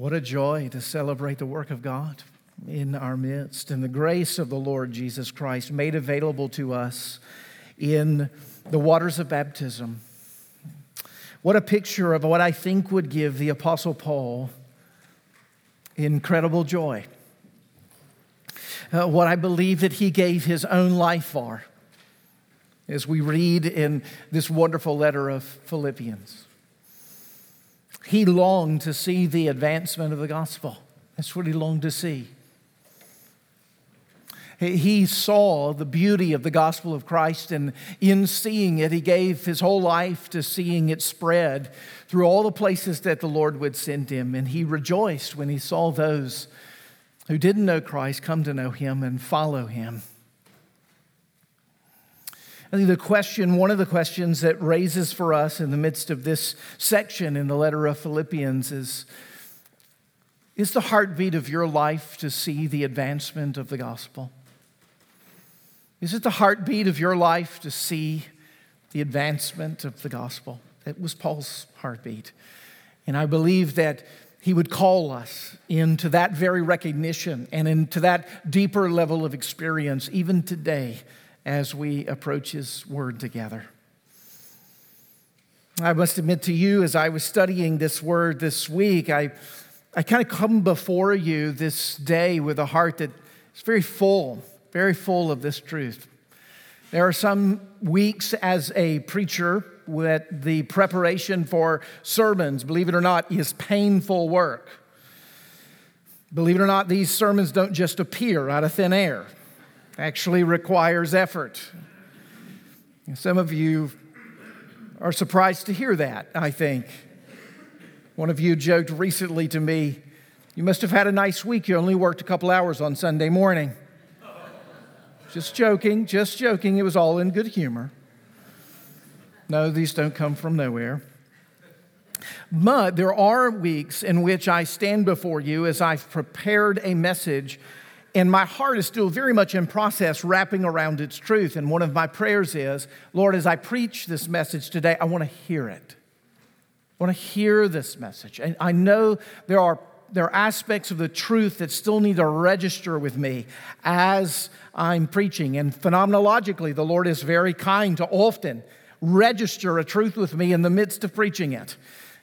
What a joy to celebrate the work of God in our midst and the grace of the Lord Jesus Christ made available to us in the waters of baptism. What a picture of what I think would give the Apostle Paul incredible joy. Uh, what I believe that he gave his own life for, as we read in this wonderful letter of Philippians. He longed to see the advancement of the gospel. That's what he longed to see. He saw the beauty of the gospel of Christ, and in seeing it, he gave his whole life to seeing it spread through all the places that the Lord would send him. And he rejoiced when he saw those who didn't know Christ come to know him and follow him. I think the question, one of the questions that raises for us in the midst of this section in the letter of Philippians is Is the heartbeat of your life to see the advancement of the gospel? Is it the heartbeat of your life to see the advancement of the gospel? That was Paul's heartbeat. And I believe that he would call us into that very recognition and into that deeper level of experience, even today as we approach His Word together. I must admit to you, as I was studying this Word this week, I, I kind of come before you this day with a heart that is very full, very full of this truth. There are some weeks as a preacher that the preparation for sermons, believe it or not, is painful work. Believe it or not, these sermons don't just appear out of thin air actually requires effort. Some of you are surprised to hear that, I think. One of you joked recently to me, You must have had a nice week. You only worked a couple hours on Sunday morning. Just joking, just joking. It was all in good humor. No, these don't come from nowhere. But there are weeks in which I stand before you as I've prepared a message and my heart is still very much in process wrapping around its truth. And one of my prayers is, Lord, as I preach this message today, I want to hear it. I want to hear this message. And I know there are, there are aspects of the truth that still need to register with me as I'm preaching. And phenomenologically, the Lord is very kind to often register a truth with me in the midst of preaching it.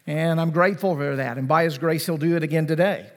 And I'm grateful for that. And by His grace, He'll do it again today.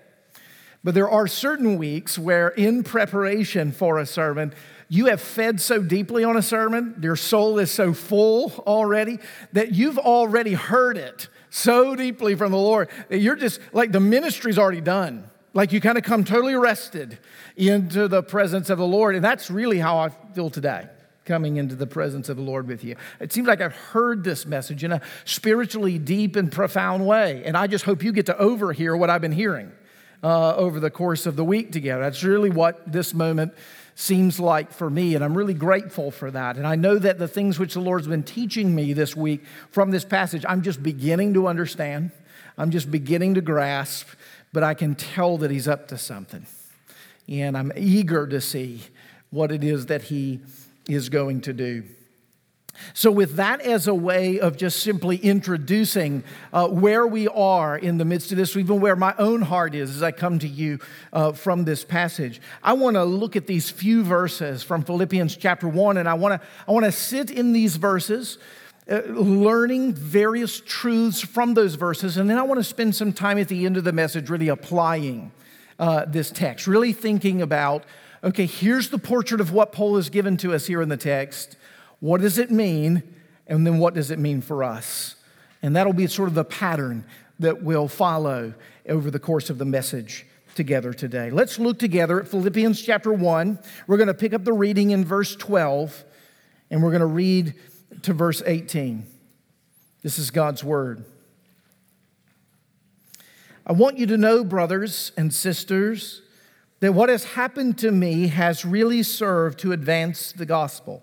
But there are certain weeks where, in preparation for a sermon, you have fed so deeply on a sermon, your soul is so full already, that you've already heard it so deeply from the Lord that you're just like the ministry's already done. Like you kind of come totally rested into the presence of the Lord. And that's really how I feel today, coming into the presence of the Lord with you. It seems like I've heard this message in a spiritually deep and profound way. And I just hope you get to overhear what I've been hearing uh, over the course of the week together. That's really what this moment seems like for me, and I'm really grateful for that. And I know that the things which the Lord's been teaching me this week from this passage, I'm just beginning to understand, I'm just beginning to grasp, but I can tell that He's up to something. And I'm eager to see what it is that He is going to do. So, with that as a way of just simply introducing uh, where we are in the midst of this, even where my own heart is as I come to you uh, from this passage, I want to look at these few verses from Philippians chapter 1, and I want to I want to sit in these verses. Uh, learning various truths from those verses, and then I want to spend some time at the end of the message really applying uh, this text, really thinking about okay, here's the portrait of what Paul has given to us here in the text. What does it mean? And then what does it mean for us? And that'll be sort of the pattern that we'll follow over the course of the message together today. Let's look together at Philippians chapter 1. We're going to pick up the reading in verse 12 and we're going to read to verse 18. This is God's word. I want you to know, brothers and sisters, that what has happened to me has really served to advance the gospel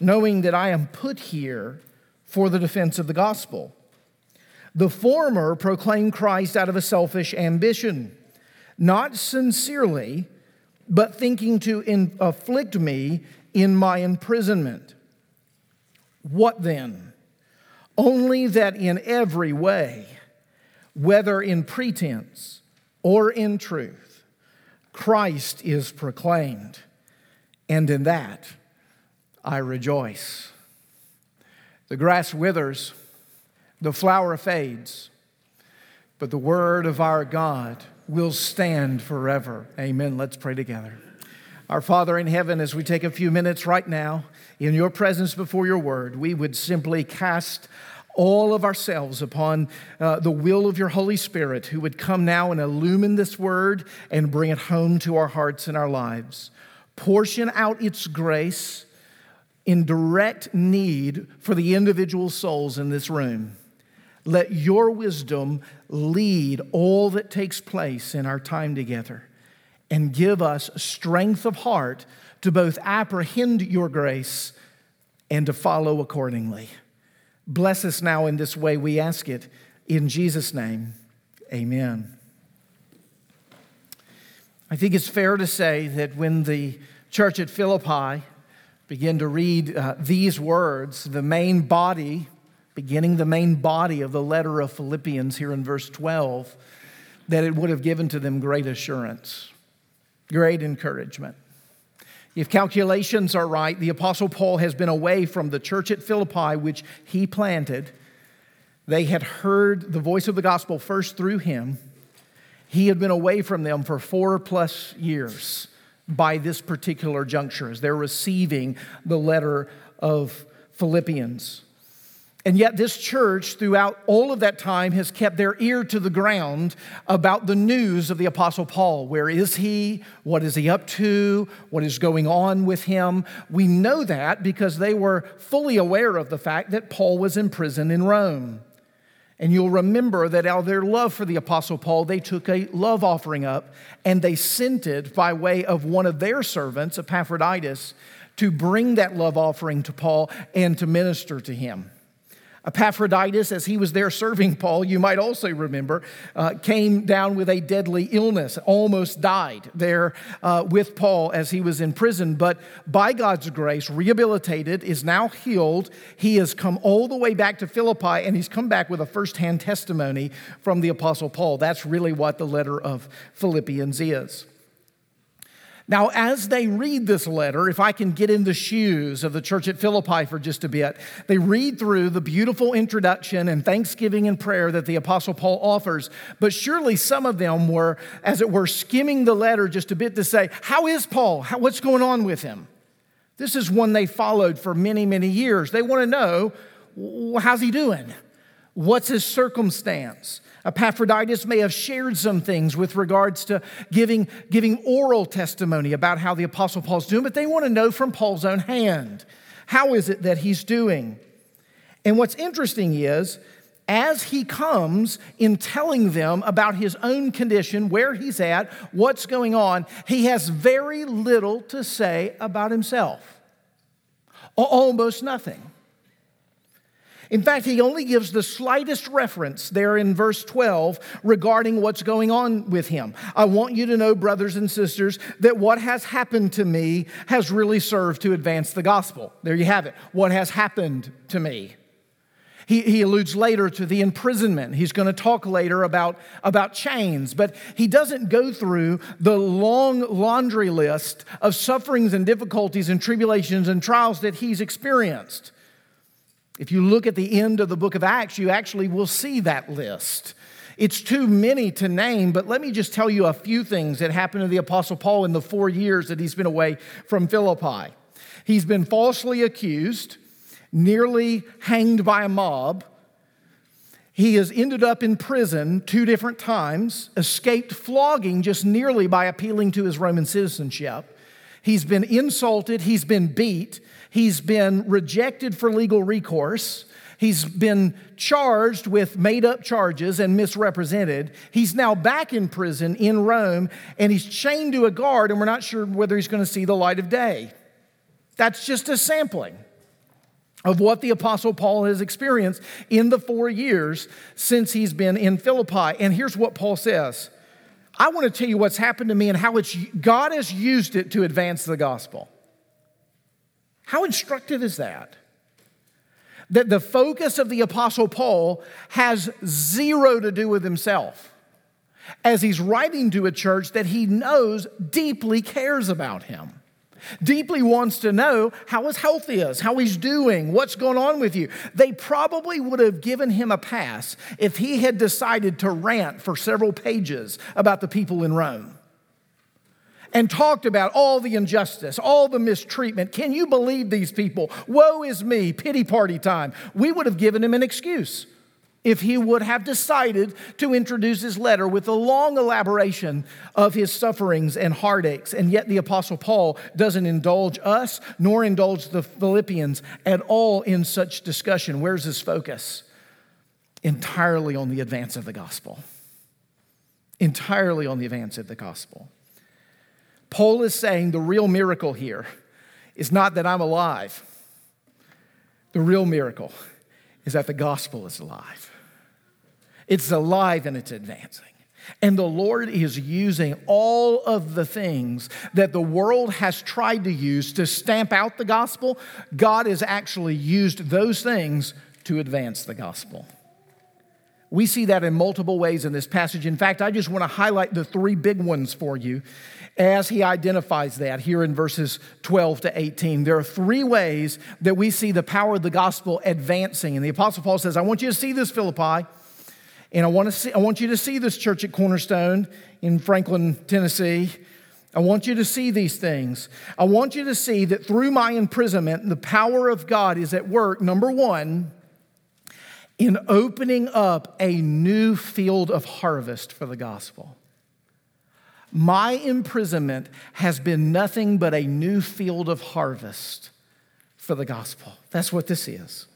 knowing that I am put here for the defense of the gospel. The former proclaim Christ out of a selfish ambition, not sincerely, but thinking to in, afflict me in my imprisonment. What then? Only that in every way, whether in pretense or in truth, Christ is proclaimed, and in that I rejoice. The grass withers the flower fades, but the word of our God will stand forever. Amen. Let's pray together. Our Father in heaven, as we take a few minutes right now in your presence before your word, we would simply cast all of ourselves upon uh, the will of your Holy Spirit, who would come now and illumine this word and bring it home to our hearts and our lives. Portion out its grace in direct need for the individual souls in this room. Let your wisdom lead all that takes place in our time together and give us strength of heart to both apprehend your grace and to follow accordingly. Bless us now in this way, we ask it in Jesus' name. Amen. I think it's fair to say that when the church at Philippi began to read uh, these words, the main body beginning the main body of the letter of Philippians here in verse 12, that it would have given to them great assurance, great encouragement. If calculations are right, the Apostle Paul has been away from the church at Philippi, which he planted. They had heard the voice of the gospel first through him. He had been away from them for four plus years by this particular juncture as they're receiving the letter of Philippians. And yet, this church, throughout all of that time, has kept their ear to the ground about the news of the Apostle Paul. Where is he? What is he up to? What is going on with him? We know that because they were fully aware of the fact that Paul was in prison in Rome. And you'll remember that out of their love for the Apostle Paul, they took a love offering up and they sent it by way of one of their servants, Epaphroditus, to bring that love offering to Paul and to minister to him. Epaphroditus, as he was there serving Paul, you might also remember, uh, came down with a deadly illness, almost died there uh, with Paul as he was in prison. But by God's grace, rehabilitated, is now healed. He has come all the way back to Philippi and he's come back with a firsthand testimony from the Apostle Paul. That's really what the letter of Philippians is. Now, as they read this letter, if I can get in the shoes of the church at Philippi for just a bit, they read through the beautiful introduction and thanksgiving and prayer that the Apostle Paul offers. But surely some of them were, as it were, skimming the letter just a bit to say, How is Paul? How, what's going on with him? This is one they followed for many, many years. They want to know, How's he doing? What's his circumstance? Epaphroditus may have shared some things with regards to giving, giving oral testimony about how the Apostle Paul's doing, but they want to know from Paul's own hand how is it that he's doing? And what's interesting is, as he comes in telling them about his own condition, where he's at, what's going on, he has very little to say about himself. Almost nothing. In fact, he only gives the slightest reference there in verse 12 regarding what's going on with him. I want you to know, brothers and sisters, that what has happened to me has really served to advance the gospel. There you have it. What has happened to me. He, he alludes later to the imprisonment. He's going to talk later about, about chains, but he doesn't go through the long laundry list of sufferings and difficulties and tribulations and trials that he's experienced. If you look at the end of the book of Acts, you actually will see that list. It's too many to name, but let me just tell you a few things that happened to the Apostle Paul in the four years that he's been away from Philippi. He's been falsely accused, nearly hanged by a mob. He has ended up in prison two different times, escaped flogging just nearly by appealing to his Roman citizenship. He's been insulted, he's been beat, He's been rejected for legal recourse. He's been charged with made up charges and misrepresented. He's now back in prison in Rome and he's chained to a guard, and we're not sure whether he's going to see the light of day. That's just a sampling of what the Apostle Paul has experienced in the four years since he's been in Philippi. And here's what Paul says I want to tell you what's happened to me and how it's, God has used it to advance the gospel. How instructive is that? that the focus of the Apostle Paul has zero to do with himself as he's writing to a church that he knows deeply cares about him. Deeply wants to know how his health is, how he's doing, what's going on with you. They probably would have given him a pass if he had decided to rant for several pages about the people in Rome and talked about all the injustice, all the mistreatment. Can you believe these people? Woe is me, pity party time. We would have given him an excuse if he would have decided to introduce his letter with a long elaboration of his sufferings and heartaches. And yet, the Apostle Paul doesn't indulge us nor indulge the Philippians at all in such discussion. Where's his focus? Entirely on the advance of the gospel. Entirely on the advance of the gospel. Paul is saying the real miracle here is not that I'm alive. The real miracle is that the gospel is alive. It's alive and it's advancing. And the Lord is using all of the things that the world has tried to use to stamp out the gospel. God has actually used those things to advance the gospel. We see that in multiple ways in this passage. In fact, I just want to highlight the three big ones for you as he identifies that here in verses 12 to 18. There are three ways that we see the power of the gospel advancing. And the Apostle Paul says, I want you to see this, Philippi. And I want, to see, I want you to see this church at Cornerstone in Franklin, Tennessee. I want you to see these things. I want you to see that through my imprisonment, the power of God is at work, number one, in opening up a new field of harvest for the gospel. My imprisonment has been nothing but a new field of harvest for the gospel. That's what this is.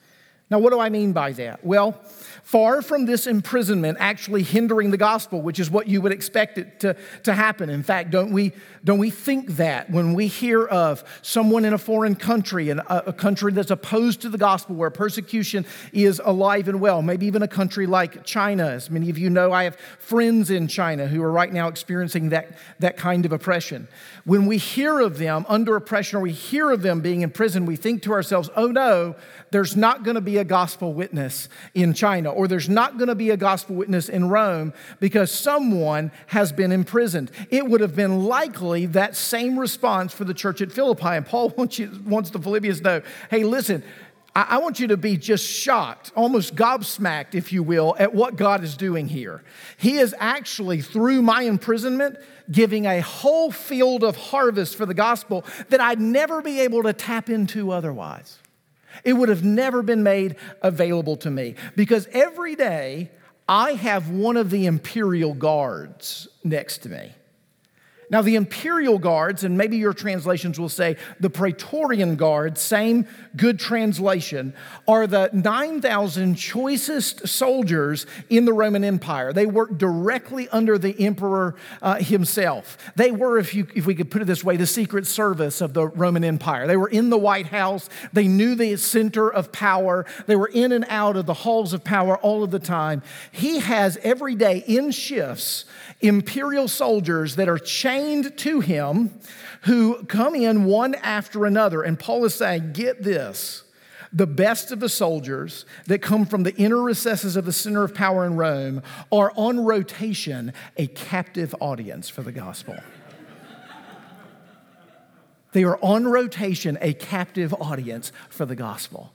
Now, what do I mean by that? Well, far from this imprisonment actually hindering the gospel, which is what you would expect it to, to happen. In fact, don't we, don't we think that when we hear of someone in a foreign country, and a, a country that's opposed to the gospel, where persecution is alive and well, maybe even a country like China? As many of you know, I have friends in China who are right now experiencing that, that kind of oppression. When we hear of them under oppression or we hear of them being in prison, we think to ourselves, oh no, there's not going to be a gospel witness in China or there's not going to be a gospel witness in Rome because someone has been imprisoned. It would have been likely that same response for the church at Philippi. And Paul wants, you, wants the Philippians to know hey, listen, I want you to be just shocked, almost gobsmacked, if you will, at what God is doing here. He is actually, through my imprisonment, giving a whole field of harvest for the gospel that I'd never be able to tap into otherwise. It would have never been made available to me because every day I have one of the imperial guards next to me. Now, the imperial guards, and maybe your translations will say the Praetorian guards, same good translation, are the 9,000 choicest soldiers in the Roman Empire. They worked directly under the emperor uh, himself. They were, if, you, if we could put it this way, the secret service of the Roman Empire. They were in the White House, they knew the center of power, they were in and out of the halls of power all of the time. He has every day in shifts imperial soldiers that are chained to him who come in one after another. And Paul is saying, Get this. The best of the soldiers that come from the inner recesses of the center of power in Rome are on rotation a captive audience for the gospel. they are on rotation a captive audience for the gospel.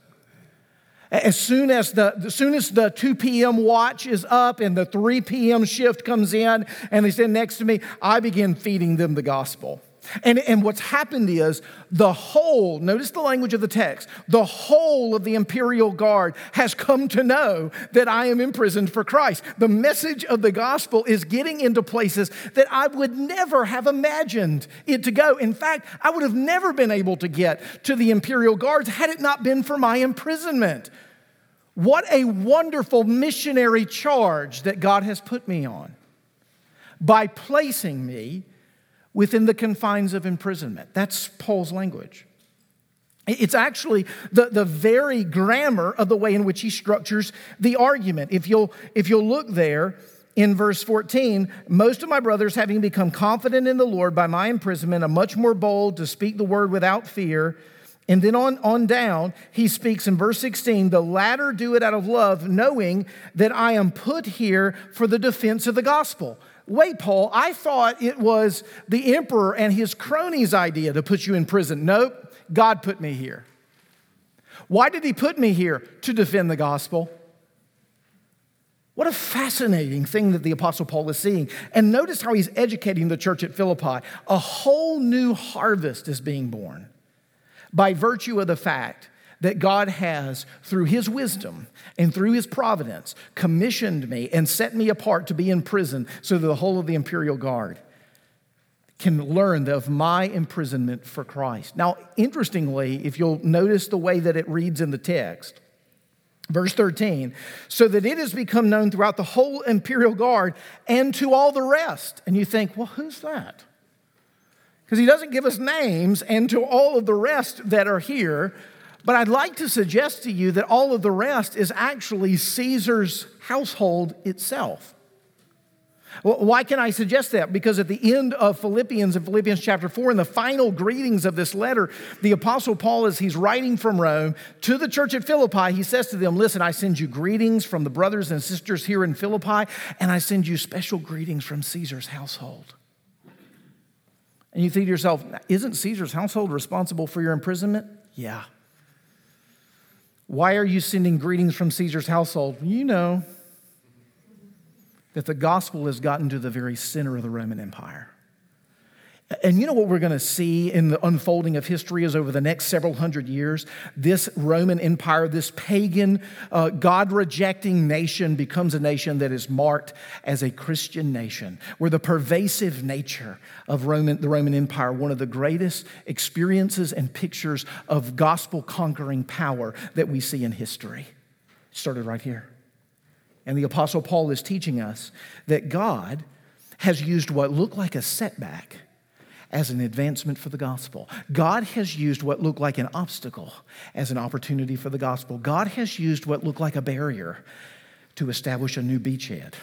As soon as the, as soon as the 2 p.m. watch is up and the 3 p.m. shift comes in and they stand next to me, I begin feeding them the gospel. And, and what's happened is the whole, notice the language of the text, the whole of the imperial guard has come to know that I am imprisoned for Christ. The message of the gospel is getting into places that I would never have imagined it to go. In fact, I would have never been able to get to the imperial guards had it not been for my imprisonment. What a wonderful missionary charge that God has put me on by placing me within the confines of imprisonment. That's Paul's language. It's actually the, the very grammar of the way in which he structures the argument. If you'll, if you'll look there in verse 14, most of my brothers, having become confident in the Lord by my imprisonment, are much more bold to speak the word without fear. And then on, on down, he speaks in verse 16 the latter do it out of love, knowing that I am put here for the defense of the gospel. Wait, Paul, I thought it was the emperor and his cronies' idea to put you in prison. Nope. God put me here. Why did He put me here? To defend the gospel. What a fascinating thing that the Apostle Paul is seeing. And notice how he's educating the church at Philippi. A whole new harvest is being born by virtue of the fact that God has, through his wisdom and through his providence, commissioned me and set me apart to be in prison so that the whole of the imperial guard can learn of my imprisonment for Christ. Now, interestingly, if you'll notice the way that it reads in the text, verse 13, so that it has become known throughout the whole imperial guard and to all the rest. And you think, well, who's that? Because he doesn't give us names and to all of the rest that are here. But I'd like to suggest to you that all of the rest is actually Caesar's household itself. Why can I suggest that? Because at the end of Philippians, in Philippians chapter 4, in the final greetings of this letter, the Apostle Paul, as he's writing from Rome to the church at Philippi, he says to them, Listen, I send you greetings from the brothers and sisters here in Philippi, and I send you special greetings from Caesar's household. And you think to yourself, Isn't Caesar's household responsible for your imprisonment? Yeah. Why are you sending greetings from Caesar's household? You know that the gospel has gotten to the very center of the Roman Empire. And you know what we're going to see in the unfolding of history is over the next several hundred years, this Roman Empire, this pagan, uh, God rejecting nation becomes a nation that is marked as a Christian nation, where the pervasive nature of Roman, the Roman Empire, one of the greatest experiences and pictures of gospel conquering power that we see in history. started right here. And the Apostle Paul is teaching us that God has used what looked like a setback as an advancement for the gospel. God has used what looked like an obstacle as an opportunity for the gospel. God has used what looked like a barrier to establish a new beachhead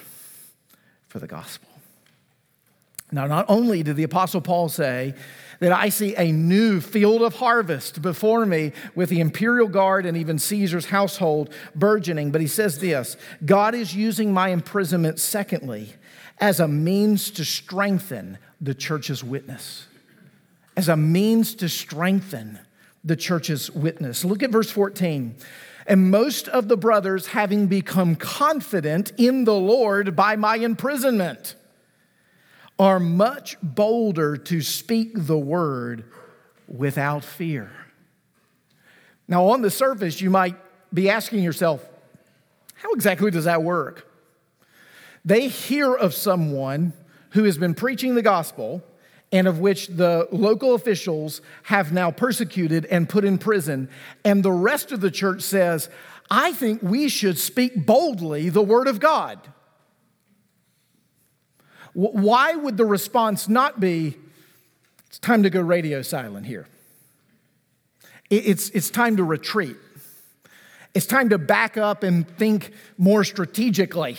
for the gospel. Now, not only did the Apostle Paul say that I see a new field of harvest before me with the imperial guard and even Caesar's household burgeoning. But he says this God is using my imprisonment, secondly, as a means to strengthen the church's witness. As a means to strengthen the church's witness. Look at verse 14. And most of the brothers, having become confident in the Lord by my imprisonment, are much bolder to speak the word without fear. Now, on the surface, you might be asking yourself, how exactly does that work? They hear of someone who has been preaching the gospel and of which the local officials have now persecuted and put in prison, and the rest of the church says, I think we should speak boldly the word of God. Why would the response not be, it's time to go radio silent here? It's, it's time to retreat. It's time to back up and think more strategically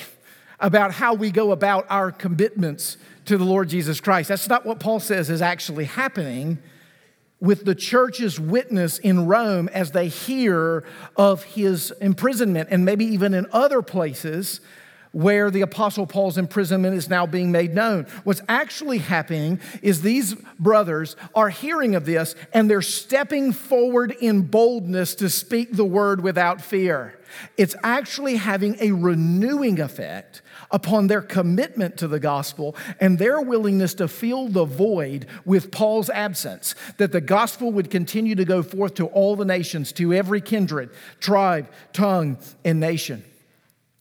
about how we go about our commitments to the Lord Jesus Christ. That's not what Paul says is actually happening with the church's witness in Rome as they hear of his imprisonment and maybe even in other places where the Apostle Paul's imprisonment is now being made known. What's actually happening is these brothers are hearing of this and they're stepping forward in boldness to speak the word without fear. It's actually having a renewing effect upon their commitment to the gospel and their willingness to fill the void with Paul's absence, that the gospel would continue to go forth to all the nations, to every kindred, tribe, tongue, and nation.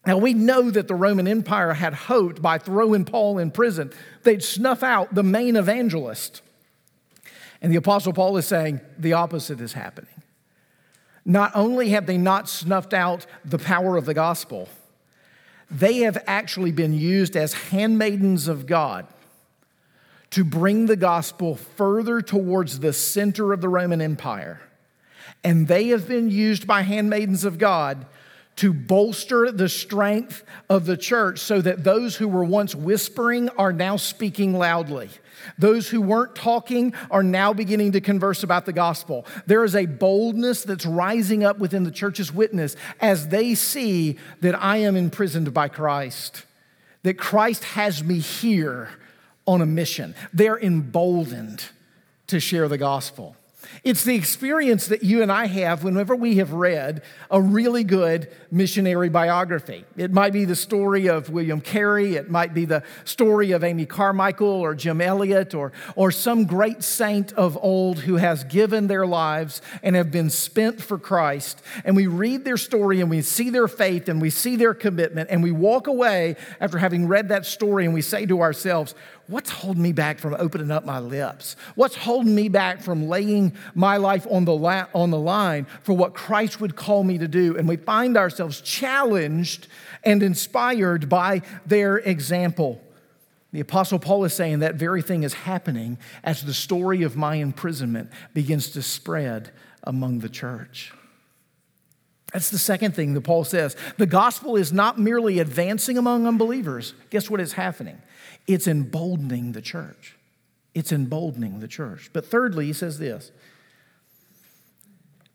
Now, we know that the Roman Empire had hoped by throwing Paul in prison, they'd snuff out the main evangelist. And the Apostle Paul is saying the opposite is happening. not only have they not snuffed out the power of the gospel, they have actually been used as handmaidens of God to bring the gospel further towards the center of the Roman Empire. And they have been used by handmaidens of God to bolster the strength of the church so that those who were once whispering are now speaking loudly. Those who weren't talking are now beginning to converse about the gospel. There is a boldness that's rising up within the church's witness as they see that I am imprisoned by Christ, that Christ has me here on a mission. They're emboldened to share the gospel. It's the experience that you and I have whenever we have read a really good missionary biography. It might be the story of William Carey, it might be the story of Amy Carmichael or Jim Elliot or, or some great saint of old who has given their lives and have been spent for Christ. And we read their story and we see their faith and we see their commitment and we walk away after having read that story and we say to ourselves, What's holding me back from opening up my lips? What's holding me back from laying my life on the, la- on the line for what Christ would call me to do? And we find ourselves challenged and inspired by their example. The Apostle Paul is saying that very thing is happening as the story of my imprisonment begins to spread among the church. That's the second thing that Paul says. The gospel is not merely advancing among unbelievers. Guess what is happening? It's emboldening the church. It's emboldening the church. But thirdly, he says this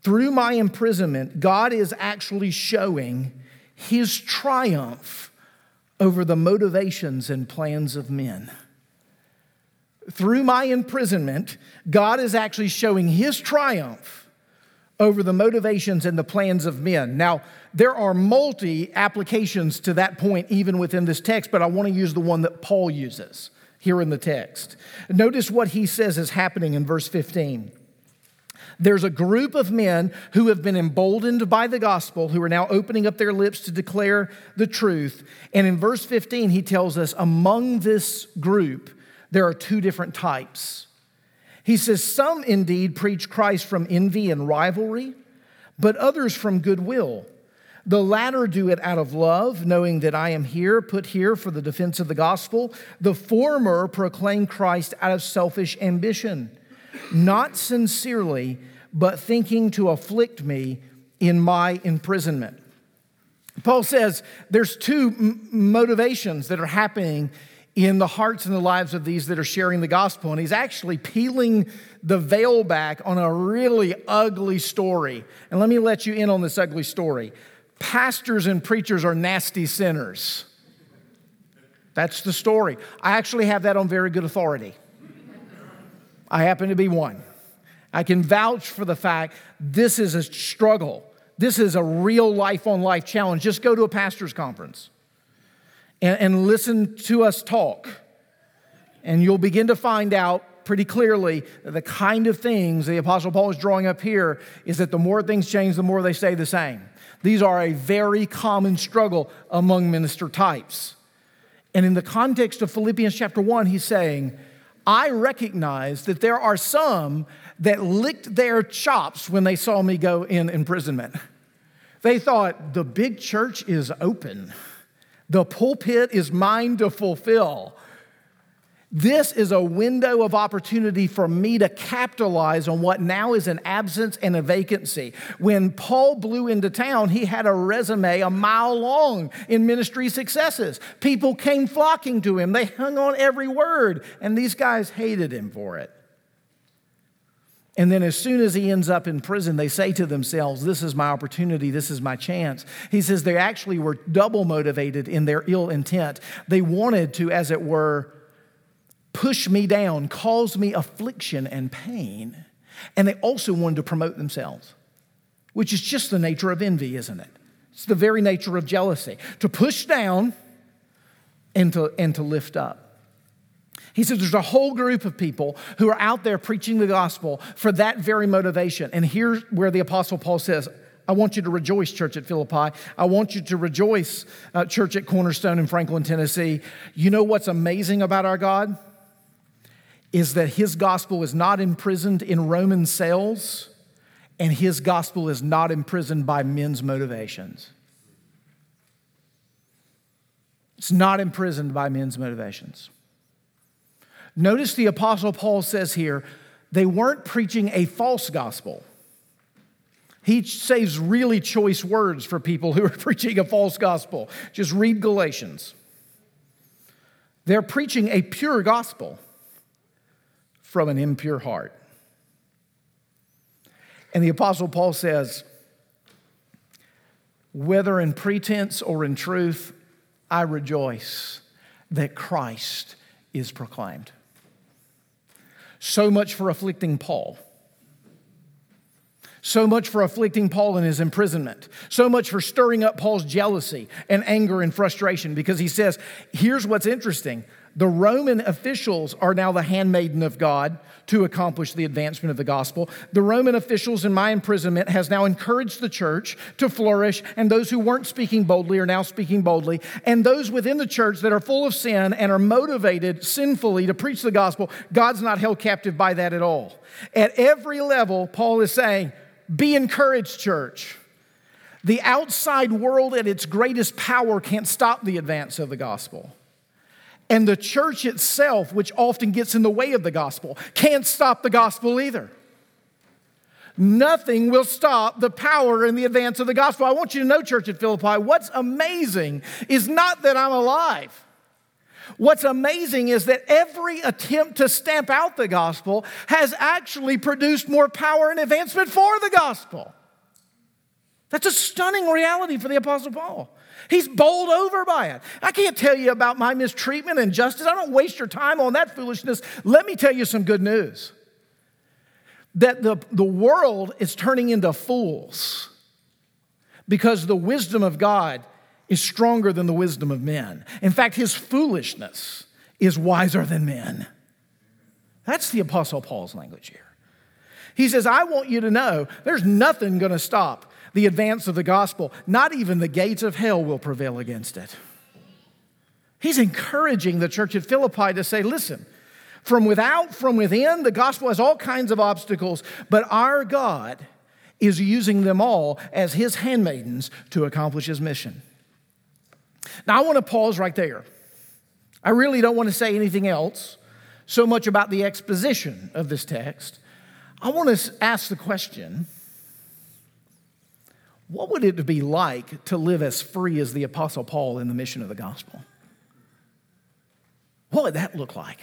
through my imprisonment, God is actually showing his triumph over the motivations and plans of men. Through my imprisonment, God is actually showing his triumph over the motivations and the plans of men. Now, there are multi applications to that point, even within this text, but I want to use the one that Paul uses here in the text. Notice what he says is happening in verse 15. There's a group of men who have been emboldened by the gospel, who are now opening up their lips to declare the truth. And in verse 15, he tells us among this group, there are two different types. He says, Some indeed preach Christ from envy and rivalry, but others from goodwill. The latter do it out of love, knowing that I am here, put here for the defense of the gospel. The former proclaim Christ out of selfish ambition, not sincerely, but thinking to afflict me in my imprisonment. Paul says there's two m- motivations that are happening in the hearts and the lives of these that are sharing the gospel. And he's actually peeling the veil back on a really ugly story. And let me let you in on this ugly story pastors and preachers are nasty sinners. That's the story. I actually have that on very good authority. I happen to be one. I can vouch for the fact this is a struggle. This is a real life on life challenge. Just go to a pastor's conference and, and listen to us talk, and you'll begin to find out pretty clearly the kind of things the Apostle Paul is drawing up here is that the more things change, the more they stay the same. These are a very common struggle among minister types. And in the context of Philippians chapter 1, he's saying, I recognize that there are some that licked their chops when they saw me go in imprisonment. They thought, the big church is open, the pulpit is mine to fulfill. This is a window of opportunity for me to capitalize on what now is an absence and a vacancy. When Paul blew into town, he had a resume a mile long in ministry successes. People came flocking to him, they hung on every word, and these guys hated him for it. And then, as soon as he ends up in prison, they say to themselves, This is my opportunity, this is my chance. He says they actually were double motivated in their ill intent. They wanted to, as it were, push me down, cause me affliction and pain. And they also wanted to promote themselves, which is just the nature of envy, isn't it? It's the very nature of jealousy to push down and to, and to lift up. He says there's a whole group of people who are out there preaching the gospel for that very motivation. And here's where the Apostle Paul says, I want you to rejoice, church at Philippi. I want you to rejoice, uh, church at Cornerstone in Franklin, Tennessee. You know what's amazing about our God? is that his gospel is not imprisoned in Roman cells and his gospel is not imprisoned by men's motivations. It's not imprisoned by men's motivations. Notice the Apostle Paul says here, they weren't preaching a false gospel. He saves really choice words for people who are preaching a false gospel. Just read Galatians. They're preaching a pure gospel from an impure heart. And the Apostle Paul says, whether in pretense or in truth, I rejoice that Christ is proclaimed. So much for afflicting Paul. So much for afflicting Paul in his imprisonment. So much for stirring up Paul's jealousy and anger and frustration because he says, here's what's interesting. The Roman officials are now the handmaiden of God to accomplish the advancement of the gospel. The Roman officials in my imprisonment has now encouraged the church to flourish, and those who weren't speaking boldly are now speaking boldly. And those within the church that are full of sin and are motivated sinfully to preach the gospel, God's not held captive by that at all. At every level, Paul is saying, be encouraged, church. The outside world at its greatest power can't stop the advance of the gospel. And the church itself, which often gets in the way of the gospel, can't stop the gospel either. Nothing will stop the power and the advance of the gospel. I want you to know, church at Philippi, what's amazing is not that I'm alive. What's amazing is that every attempt to stamp out the gospel has actually produced more power and advancement for the gospel. That's a stunning reality for the Apostle Paul. He's bowled over by it. I can't tell you about my mistreatment and justice. I don't waste your time on that foolishness. Let me tell you some good news that the, the world is turning into fools because the wisdom of God is stronger than the wisdom of men. In fact, his foolishness is wiser than men. That's the Apostle Paul's language here. He says, I want you to know there's nothing going to stop the advance of the gospel. Not even the gates of hell will prevail against it. He's encouraging the church at Philippi to say, listen, from without, from within, the gospel has all kinds of obstacles, but our God is using them all as his handmaidens to accomplish his mission. Now, I want to pause right there. I really don't want to say anything else so much about the exposition of this text. I want to ask the question what would it be like to live as free as the Apostle Paul in the mission of the gospel? What would that look like?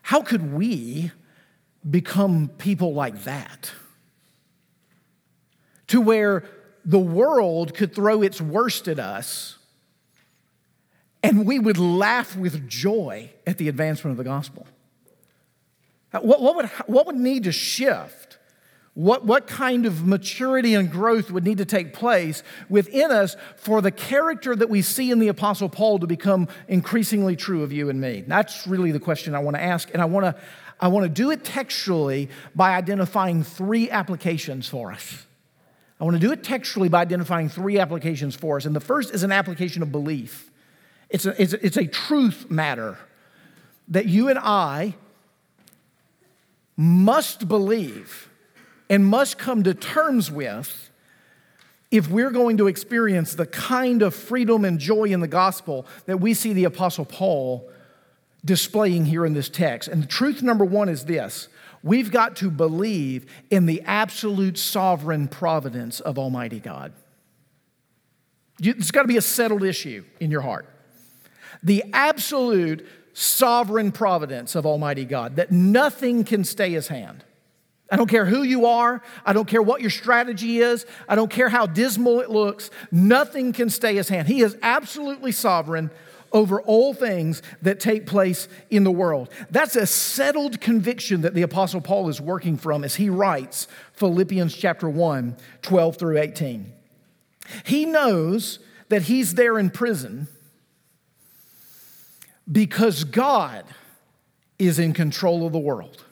How could we become people like that? To where the world could throw its worst at us and we would laugh with joy at the advancement of the gospel. What, what, would, what would need to shift? What, what kind of maturity and growth would need to take place within us for the character that we see in the Apostle Paul to become increasingly true of you and me? That's really the question I want to ask. And I want to, I want to do it textually by identifying three applications for us. I want to do it textually by identifying three applications for us. And the first is an application of belief. It's a, it's a, it's a truth matter that you and I must believe and must come to terms with if we're going to experience the kind of freedom and joy in the gospel that we see the Apostle Paul displaying here in this text. And the truth number one is this we've got to believe in the absolute sovereign providence of Almighty God. It's got to be a settled issue in your heart the absolute sovereign providence of Almighty God, that nothing can stay his hand. I don't care who you are. I don't care what your strategy is. I don't care how dismal it looks. Nothing can stay his hand. He is absolutely sovereign over all things that take place in the world. That's a settled conviction that the Apostle Paul is working from as he writes Philippians chapter 1, 12 through 18. He knows that he's there in prison because God is in control of the world.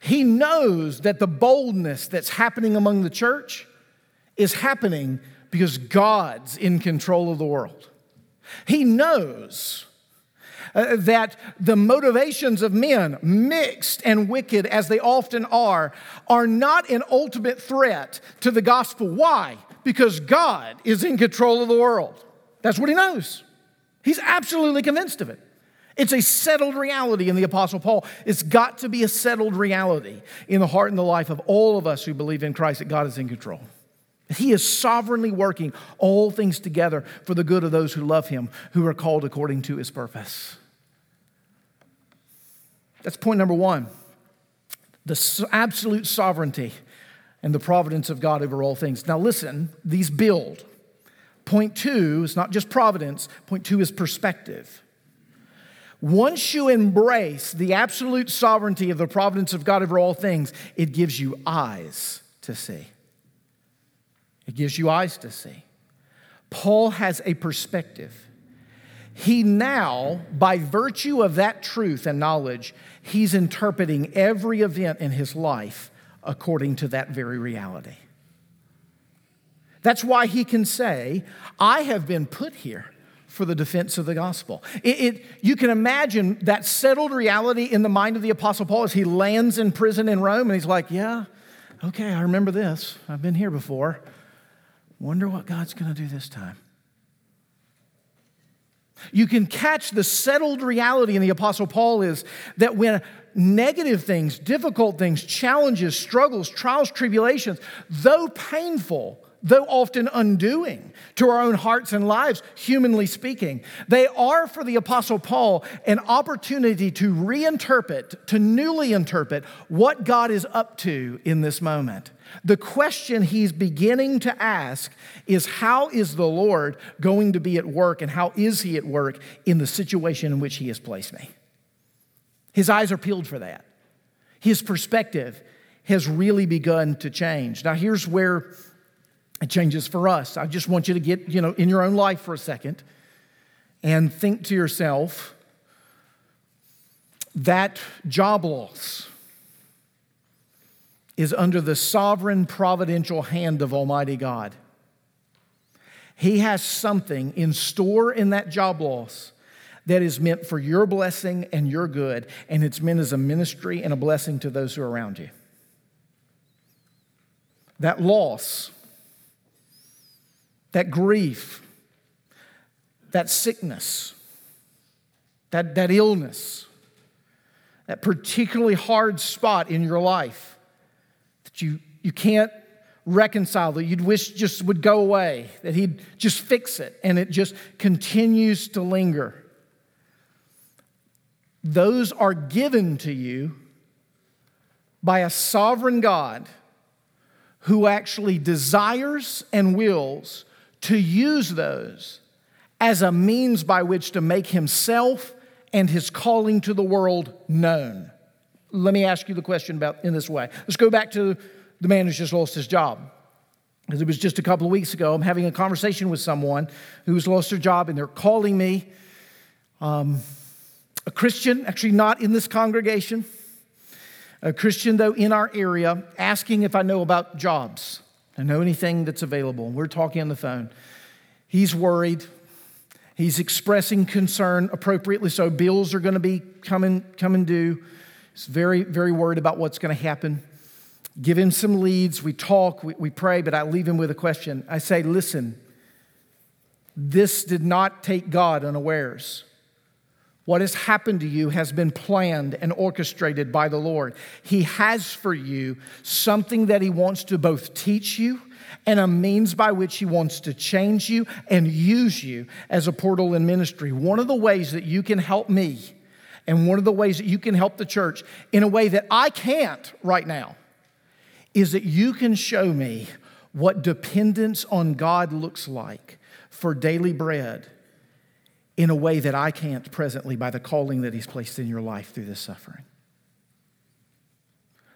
He knows that the boldness that's happening among the church is happening because God's in control of the world. He knows Uh, that the motivations of men, mixed and wicked as they often are, are not an ultimate threat to the gospel. Why? Because God is in control of the world. That's what he knows. He's absolutely convinced of it. It's a settled reality in the Apostle Paul. It's got to be a settled reality in the heart and the life of all of us who believe in Christ that God is in control. He is sovereignly working all things together for the good of those who love him, who are called according to his purpose. That's point number one the absolute sovereignty and the providence of God over all things. Now, listen, these build. Point two is not just providence, point two is perspective. Once you embrace the absolute sovereignty of the providence of God over all things, it gives you eyes to see. It gives you eyes to see. Paul has a perspective. He now, by virtue of that truth and knowledge, he's interpreting every event in his life according to that very reality. That's why he can say, I have been put here for the defense of the gospel. It, it, you can imagine that settled reality in the mind of the Apostle Paul as he lands in prison in Rome and he's like, Yeah, okay, I remember this. I've been here before. Wonder what God's going to do this time. You can catch the settled reality in the Apostle Paul is that when negative things, difficult things, challenges, struggles, trials, tribulations, though painful, though often undoing to our own hearts and lives, humanly speaking. They are for the Apostle Paul an opportunity to reinterpret, to newly interpret what God is up to in this moment. The question he's beginning to ask is how is the Lord going to be at work and how is he at work in the situation in which he has placed me? His eyes are peeled for that. His perspective has really begun to change. Now, here's where it changes for us. I just want you to get, you know, in your own life for a second and think to yourself that job loss is under the sovereign providential hand of Almighty God. He has something in store in that job loss that is meant for your blessing and your good, and it's meant as a ministry and a blessing to those who are around you. That loss that grief, that sickness, that, that illness, that particularly hard spot in your life that you, you can't reconcile, that you'd wish just would go away, that He'd just fix it, and it just continues to linger. Those are given to you by a sovereign God who actually desires and wills to use those as a means by which to make himself and his calling to the world known. Let me ask you the question about in this way. Let's go back to the man who's just lost his job. Because it was just a couple of weeks ago, I'm having a conversation with someone who's lost their job, and they're calling me. Um, a Christian, actually not in this congregation, a Christian though in our area, asking if I know about jobs. I know anything that's available. We're talking on the phone. He's worried. He's expressing concern appropriately so. Bills are going to be coming, coming due. He's very, very worried about what's going to happen. Give him some leads. We talk, we, we pray, but I leave him with a question. I say, listen, this did not take God unawares. What has happened to you has been planned and orchestrated by the Lord. He has for you something that He wants to both teach you and a means by which He wants to change you and use you as a portal in ministry. One of the ways that you can help me and one of the ways that you can help the church in a way that I can't right now is that you can show me what dependence on God looks like for daily bread in a way that I can't presently by the calling that He's placed in your life through this suffering.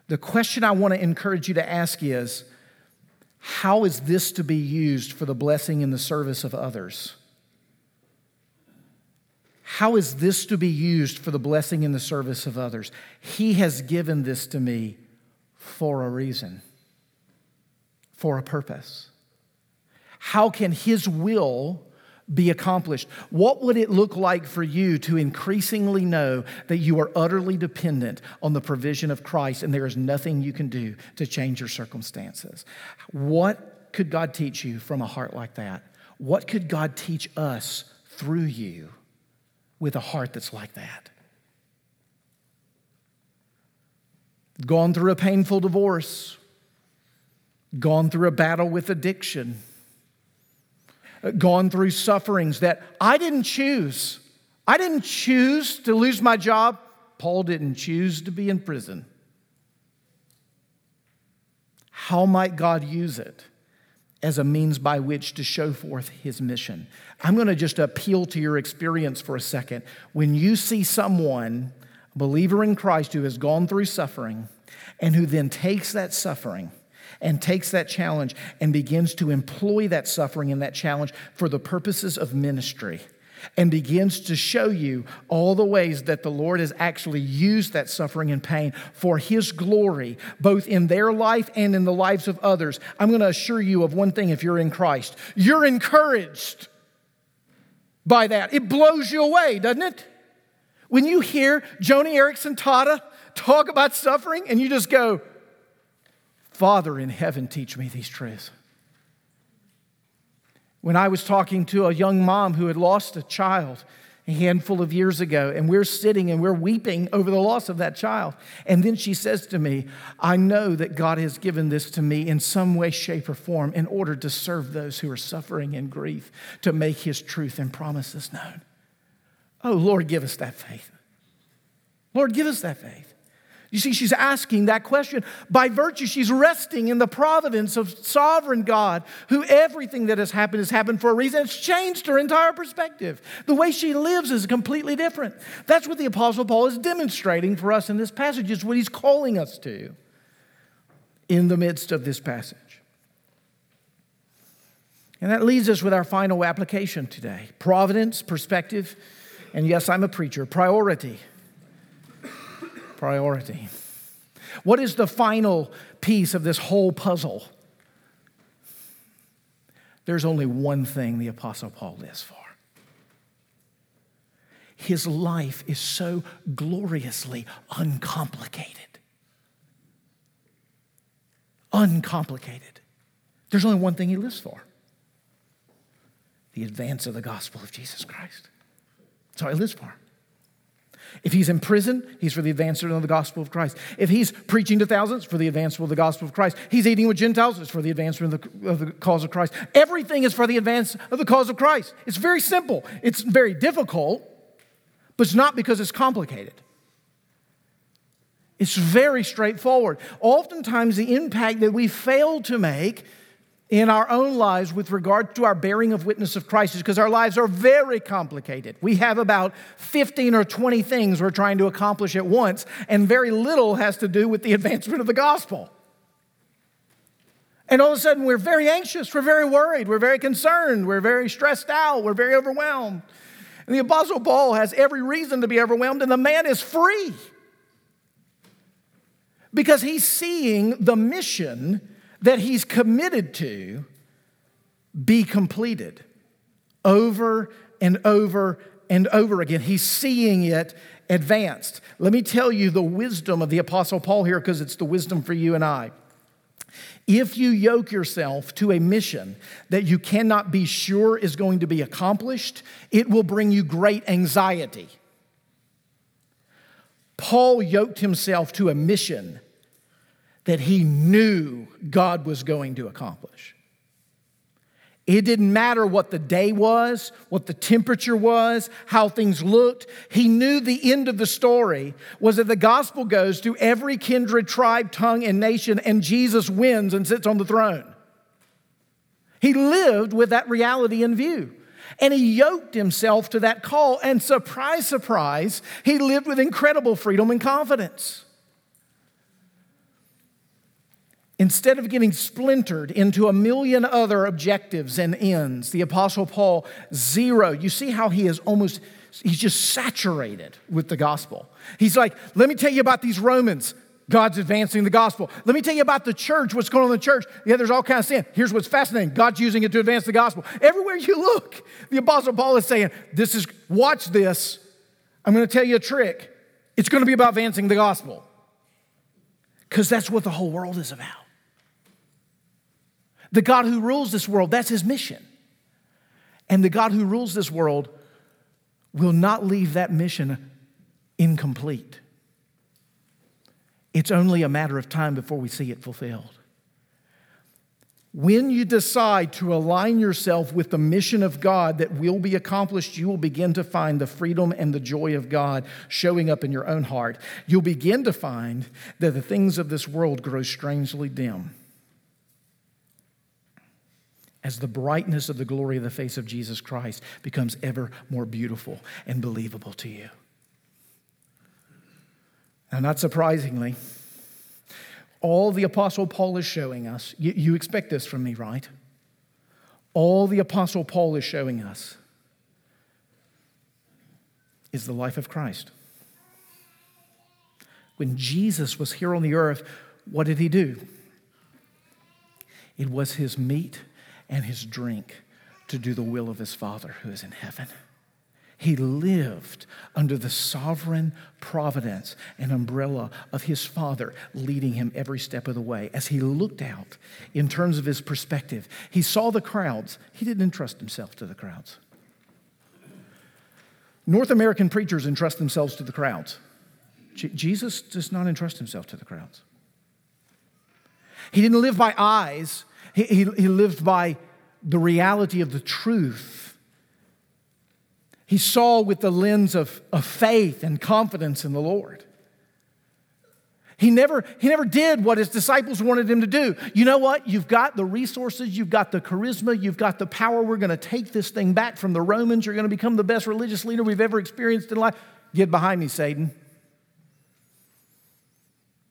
The question I want to encourage you to ask is how is this to be used for the blessing and the service of others? How is this to be used for the blessing and the service of others? He has given this to me for a reason, for a purpose. How can His will be accomplished? What would it look like for you to increasingly know that you are utterly dependent on the provision of Christ and there is nothing you can do to change your circumstances? What could God teach you from a heart like that? What could God teach us through you with a heart that's like that? Gone through a painful divorce, gone through a battle with addiction gone through sufferings that I didn't choose. I didn't choose to lose my job. Paul didn't choose to be in prison. How might God use it as a means by which to show forth his mission? I'm going to just appeal to your experience for a second. When you see someone, believer in Christ, who has gone through suffering and who then takes that suffering and takes that challenge and begins to employ that suffering and that challenge for the purposes of ministry and begins to show you all the ways that the Lord has actually used that suffering and pain for His glory, both in their life and in the lives of others. I'm going to assure you of one thing if you're in Christ you're encouraged by that. It blows you away, doesn't it? When you hear Joni Eareckson Tada talk about suffering and you just go, Father in heaven, teach me these truths. When I was talking to a young mom who had lost a child a handful of years ago, and we're sitting and we're weeping over the loss of that child. And then she says to me, I know that God has given this to me in some way, shape, or form in order to serve those who are suffering in grief, to make his truth and promises known. Oh, Lord, give us that faith. Lord, give us that faith. You see, she's asking that question. By virtue, she's resting in the providence of sovereign God, who everything that has happened has happened for a reason. It's changed her entire perspective. The way she lives is completely different. That's what the Apostle Paul is demonstrating for us in this passage, is what he's calling us to in the midst of this passage. And that leads us with our final application today providence, perspective, and yes, I'm a preacher, priority priority. What is the final piece of this whole puzzle? There's only one thing the Apostle Paul lives for. His life is so gloriously uncomplicated. Uncomplicated. There's only one thing he lives for the advance of the gospel of Jesus Christ. That's all he lives for. If he's in prison, he's for the advancement of the gospel of Christ. If he's preaching to thousands, for the advancement of the gospel of Christ. He's eating with Gentiles, it's for the advancement of the, of the cause of Christ. Everything is for the advance of the cause of Christ. It's very simple. It's very difficult, but it's not because it's complicated. It's very straightforward. Oftentimes, the impact that we fail to make in our own lives with regard to our bearing of witness of Christ is because our lives are very complicated. We have about 15 or 20 things we're trying to accomplish at once, and very little has to do with the advancement of the gospel. And all of a sudden, we're very anxious, we're very worried, we're very concerned, we're very stressed out, we're very overwhelmed. And the Apostle Paul has every reason to be overwhelmed, and the man is free because he's seeing the mission that he's committed to be completed over and over and over again. He's seeing it advanced. Let me tell you the wisdom of the Apostle Paul here because it's the wisdom for you and I. If you yoke yourself to a mission that you cannot be sure is going to be accomplished, it will bring you great anxiety. Paul yoked himself to a mission that he knew God was going to accomplish. It didn't matter what the day was, what the temperature was, how things looked. He knew the end of the story was that the gospel goes to every kindred, tribe, tongue, and nation, and Jesus wins and sits on the throne. He lived with that reality in view. And he yoked himself to that call, and surprise, surprise, he lived with incredible freedom and confidence. Instead of getting splintered into a million other objectives and ends, the Apostle Paul zero. You see how he is almost, he's just saturated with the gospel. He's like, let me tell you about these Romans. God's advancing the gospel. Let me tell you about the church, what's going on in the church. Yeah, there's all kinds of sin. Here's what's fascinating God's using it to advance the gospel. Everywhere you look, the Apostle Paul is saying, This is, watch this. I'm going to tell you a trick. It's going to be about advancing the gospel. Because that's what the whole world is about. The God who rules this world, that's his mission. And the God who rules this world will not leave that mission incomplete. It's only a matter of time before we see it fulfilled. When you decide to align yourself with the mission of God that will be accomplished, you will begin to find the freedom and the joy of God showing up in your own heart. You'll begin to find that the things of this world grow strangely dim as the brightness of the glory of the face of Jesus Christ becomes ever more beautiful and believable to you. Now, not surprisingly, all the Apostle Paul is showing us, you, you, expect this from me, right? All the Apostle Paul is showing us is the life of Christ. When Jesus was here on the earth, what did he do? It was his meat and his drink to do the will of his Father who is in heaven. He lived under the sovereign providence and umbrella of his Father, leading him every step of the way. As he looked out in terms of his perspective, he saw the crowds. He didn't entrust himself to the crowds. North American preachers entrust themselves to the crowds. Jesus does not entrust himself to the crowds. He didn't live by eyes, he, he, lived by the reality of the truth. He saw with the lens of, of faith and confidence in the Lord. He never, he never did what his disciples wanted him to do. You know what? You've got the resources, you've got the charisma, you've got the power. We're going to take this thing back from the Romans. You're going to become the best religious leader we've ever experienced in life. Get behind me, Satan.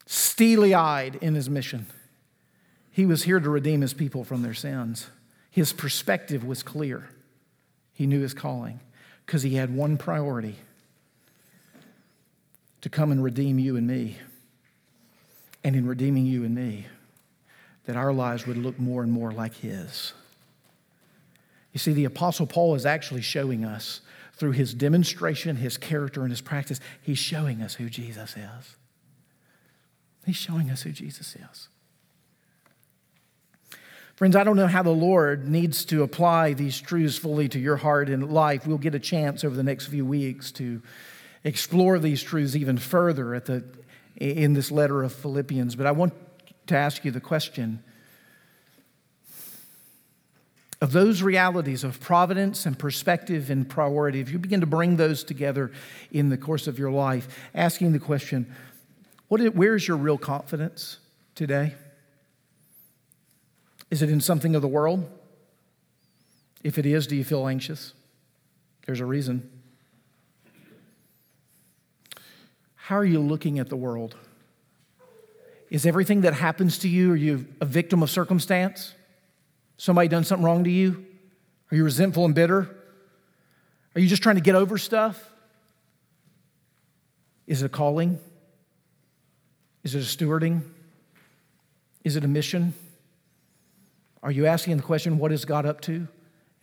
Steely eyed in his mission. He was here to redeem his people from their sins. His perspective was clear. He knew his calling because he had one priority to come and redeem you and me. And in redeeming you and me, that our lives would look more and more like his. You see, the Apostle Paul is actually showing us through his demonstration, his character, and his practice, he's showing us who Jesus is. He's showing us who Jesus is. Friends, I don't know how the Lord needs to apply these truths fully to your heart and life. We'll get a chance over the next few weeks to explore these truths even further at the, in this letter of Philippians. But I want to ask you the question of those realities of providence and perspective and priority, if you begin to bring those together in the course of your life, asking the question, what, where's your real confidence today? Is it in something of the world? If it is, do you feel anxious? There's a reason. How are you looking at the world? Is everything that happens to you, are you a victim of circumstance? Somebody done something wrong to you? Are you resentful and bitter? Are you just trying to get over stuff? Is it a calling? Is it a stewarding? Is it a mission? Are you asking the question, what is God up to?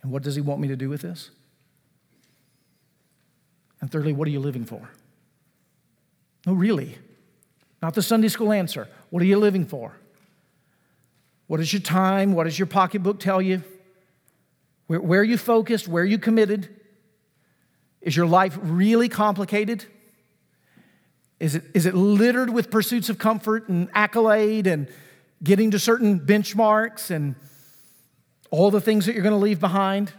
And what does He want me to do with this? And thirdly, what are you living for? No, really. Not the Sunday school answer. What are you living for? What is your time? What does your pocketbook tell you? Where, where are you focused? Where are you committed? Is your life really complicated? Is it, is it littered with pursuits of comfort and accolade and getting to certain benchmarks and all the things that you're going to leave behind?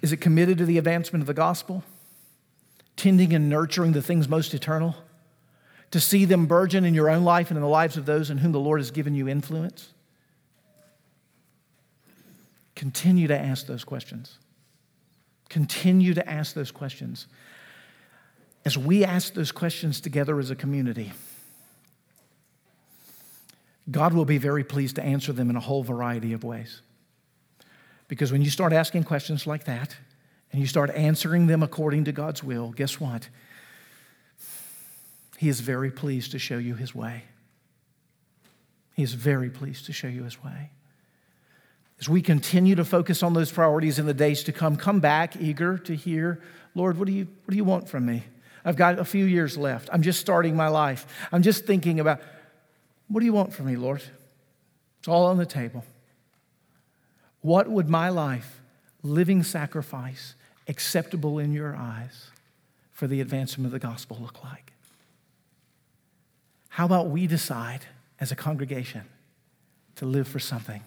Is it committed to the advancement of the gospel? Tending and nurturing the things most eternal? To see them burgeon in your own life and in the lives of those in whom the Lord has given you influence? Continue to ask those questions. Continue to ask those questions. As we ask those questions together as a community, God will be very pleased to answer them in a whole variety of ways. Because when you start asking questions like that and you start answering them according to God's will, guess what? He is very pleased to show you his way. He is very pleased to show you his way. As we continue to focus on those priorities in the days to come, come back eager to hear, Lord, what do you, what do you want from me? I've got a few years left. I'm just starting my life. I'm just thinking about, what do you want from me, Lord? It's all on the table. What would my life, living sacrifice, acceptable in your eyes for the advancement of the gospel look like? How about we decide as a congregation to live for something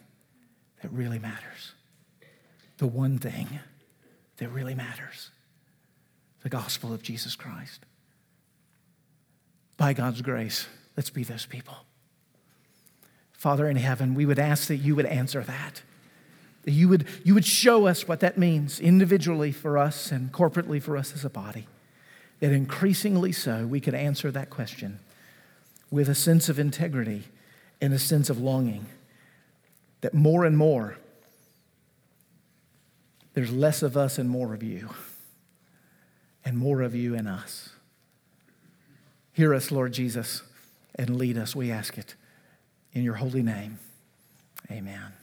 that really matters? The one thing that really matters the gospel of Jesus Christ. By God's grace, let's be those people. Father in heaven, we would ask that you would answer that. That you would, you would show us what that means individually for us and corporately for us as a body. That increasingly so, we could answer that question with a sense of integrity and a sense of longing. That more and more, there's less of us and more of you, and more of you and us. Hear us, Lord Jesus, and lead us, we ask it. In your holy name, amen.